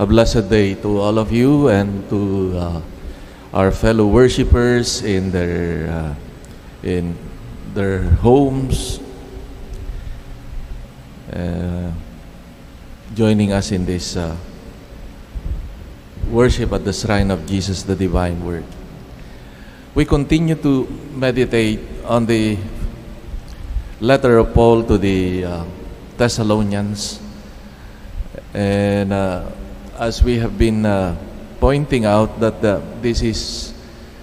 A blessed day to all of you and to uh, our fellow worshipers in their uh, in their homes, uh, joining us in this uh, worship at the shrine of Jesus, the Divine Word. We continue to meditate on the letter of Paul to the uh, Thessalonians, and uh, as we have been uh, pointing out that the, this is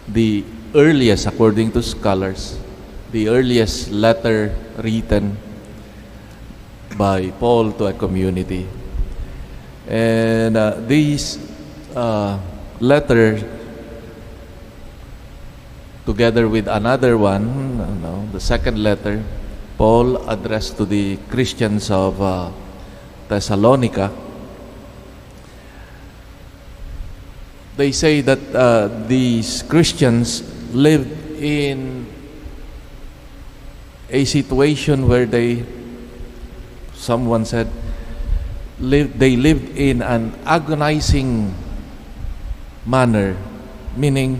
the earliest, according to scholars, the earliest letter written by Paul to a community. And uh, this uh, letter, together with another one, the second letter, Paul addressed to the Christians of uh, Thessalonica, they say that uh, these Christians lived in a situation where they, someone said, lived, they lived in an agonizing manner, meaning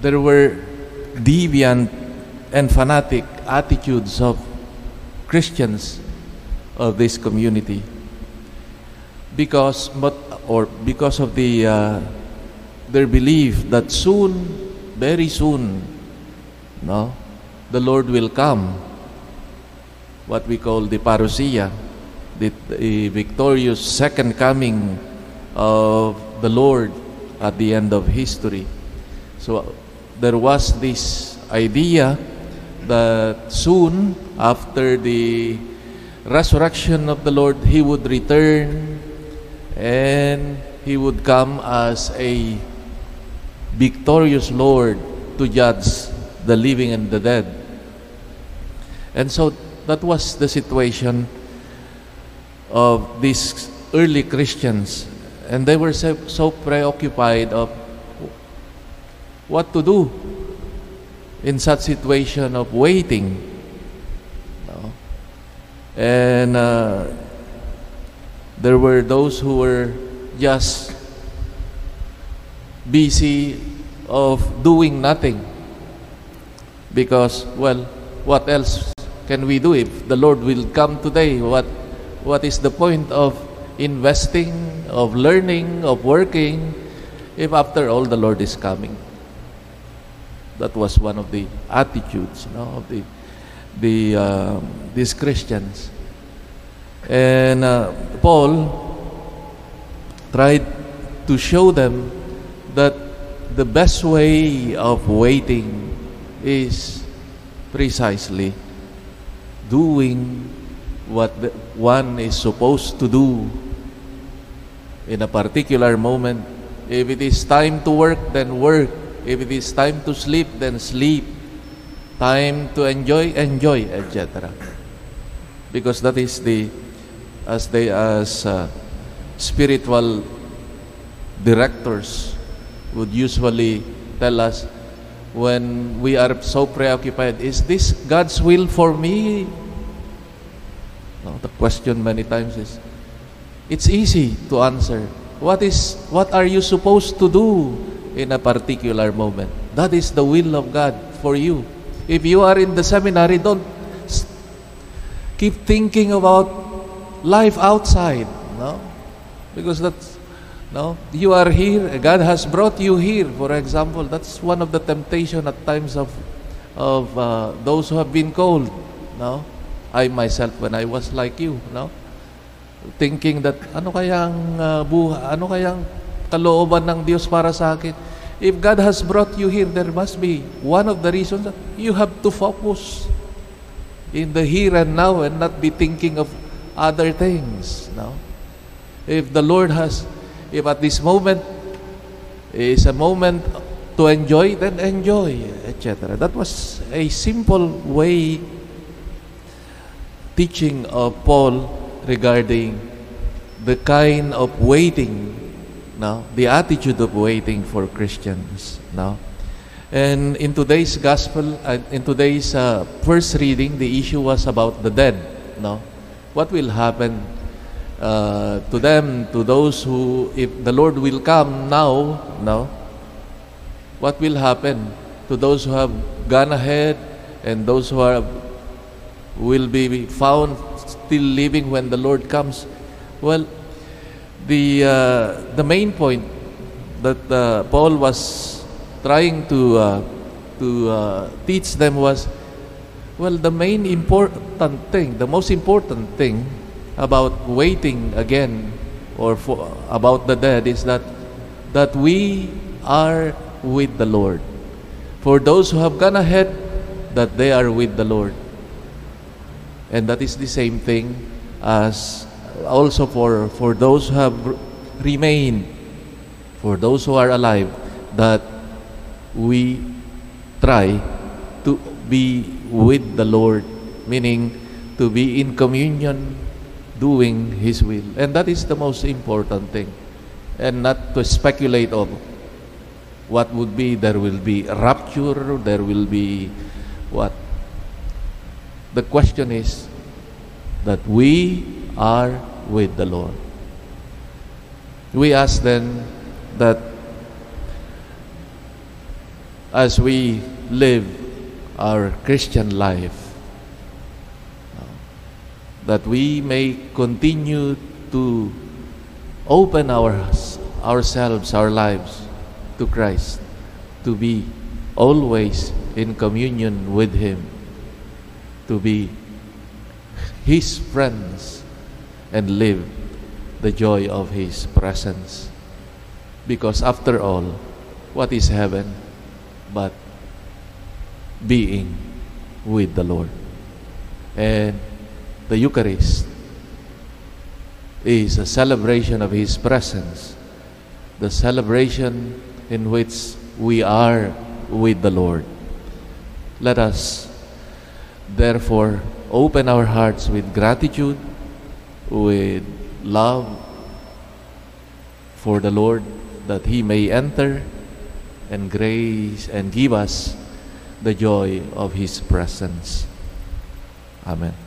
there were deviant and fanatic attitudes of Christians of this community. Because but or because of the uh, their belief that soon very soon no the lord will come. What we call the parousia the, the victorious second coming of the lord at the end of history. So there was this idea that soon after the resurrection of the lord he would return and he would come as a victorious Lord to judge the living and the dead. And so that was the situation of these early Christians. And they were so, so preoccupied of what to do in such situation of waiting. And uh, there were those who were just busy of doing nothing. Because well what else can we do if the lord will come today? What what is the point of investing of learning of working if after all the lord is coming? That was one of the attitudes you know, of the the uh, these christians and uh, paul tried to show them that the best way of waiting is precisely doing what the, one is supposed to do in a particular moment. If it is time to work, then work. If it is time to sleep, then sleep. Time to enjoy, enjoy, etc. Because that is the, as they, as uh, spiritual directors would usually tell us when we are so preoccupied, is this God's will for me? No, the question many times is, it's easy to answer. What is, what are you supposed to do in a particular moment? That is the will of God for you. If you are in the seminary, don't keep thinking about life outside, no? Because that's no, you are here. God has brought you here. For example, that's one of the temptation at times of of uh, those who have been called. No, I myself when I was like you. No, thinking that ano kayang uh, buha, ano kayang kalooban ng Diyos para sa akin. If God has brought you here, there must be one of the reasons that you have to focus in the here and now and not be thinking of other things. No, if the Lord has if at this moment is a moment to enjoy, then enjoy, etc. That was a simple way teaching of Paul regarding the kind of waiting, no, the attitude of waiting for Christians, no. And in today's gospel, uh, in today's uh, first reading, the issue was about the dead, no. What will happen uh, to them, to those who, if the Lord will come now, now, what will happen to those who have gone ahead and those who are will be found still living when the Lord comes? Well, the uh, the main point that uh, Paul was trying to uh, to uh, teach them was well the main important thing the most important thing about waiting again or for, about the dead is that that we are with the Lord. For those who have gone ahead that they are with the Lord. And that is the same thing as also for for those who have remained for those who are alive that we try to be with the Lord, meaning to be in communion, doing His will. And that is the most important thing. And not to speculate of what would be, there will be rapture, there will be what. The question is that we are with the Lord. We ask then that as we live our Christian life, uh, that we may continue to open our, ourselves, our lives to Christ, to be always in communion with Him, to be His friends, and live the joy of His presence. Because after all, what is heaven but being with the Lord? And the Eucharist is a celebration of His presence, the celebration in which we are with the Lord. Let us therefore open our hearts with gratitude, with love for the Lord that He may enter and grace and give us the joy of His presence. Amen.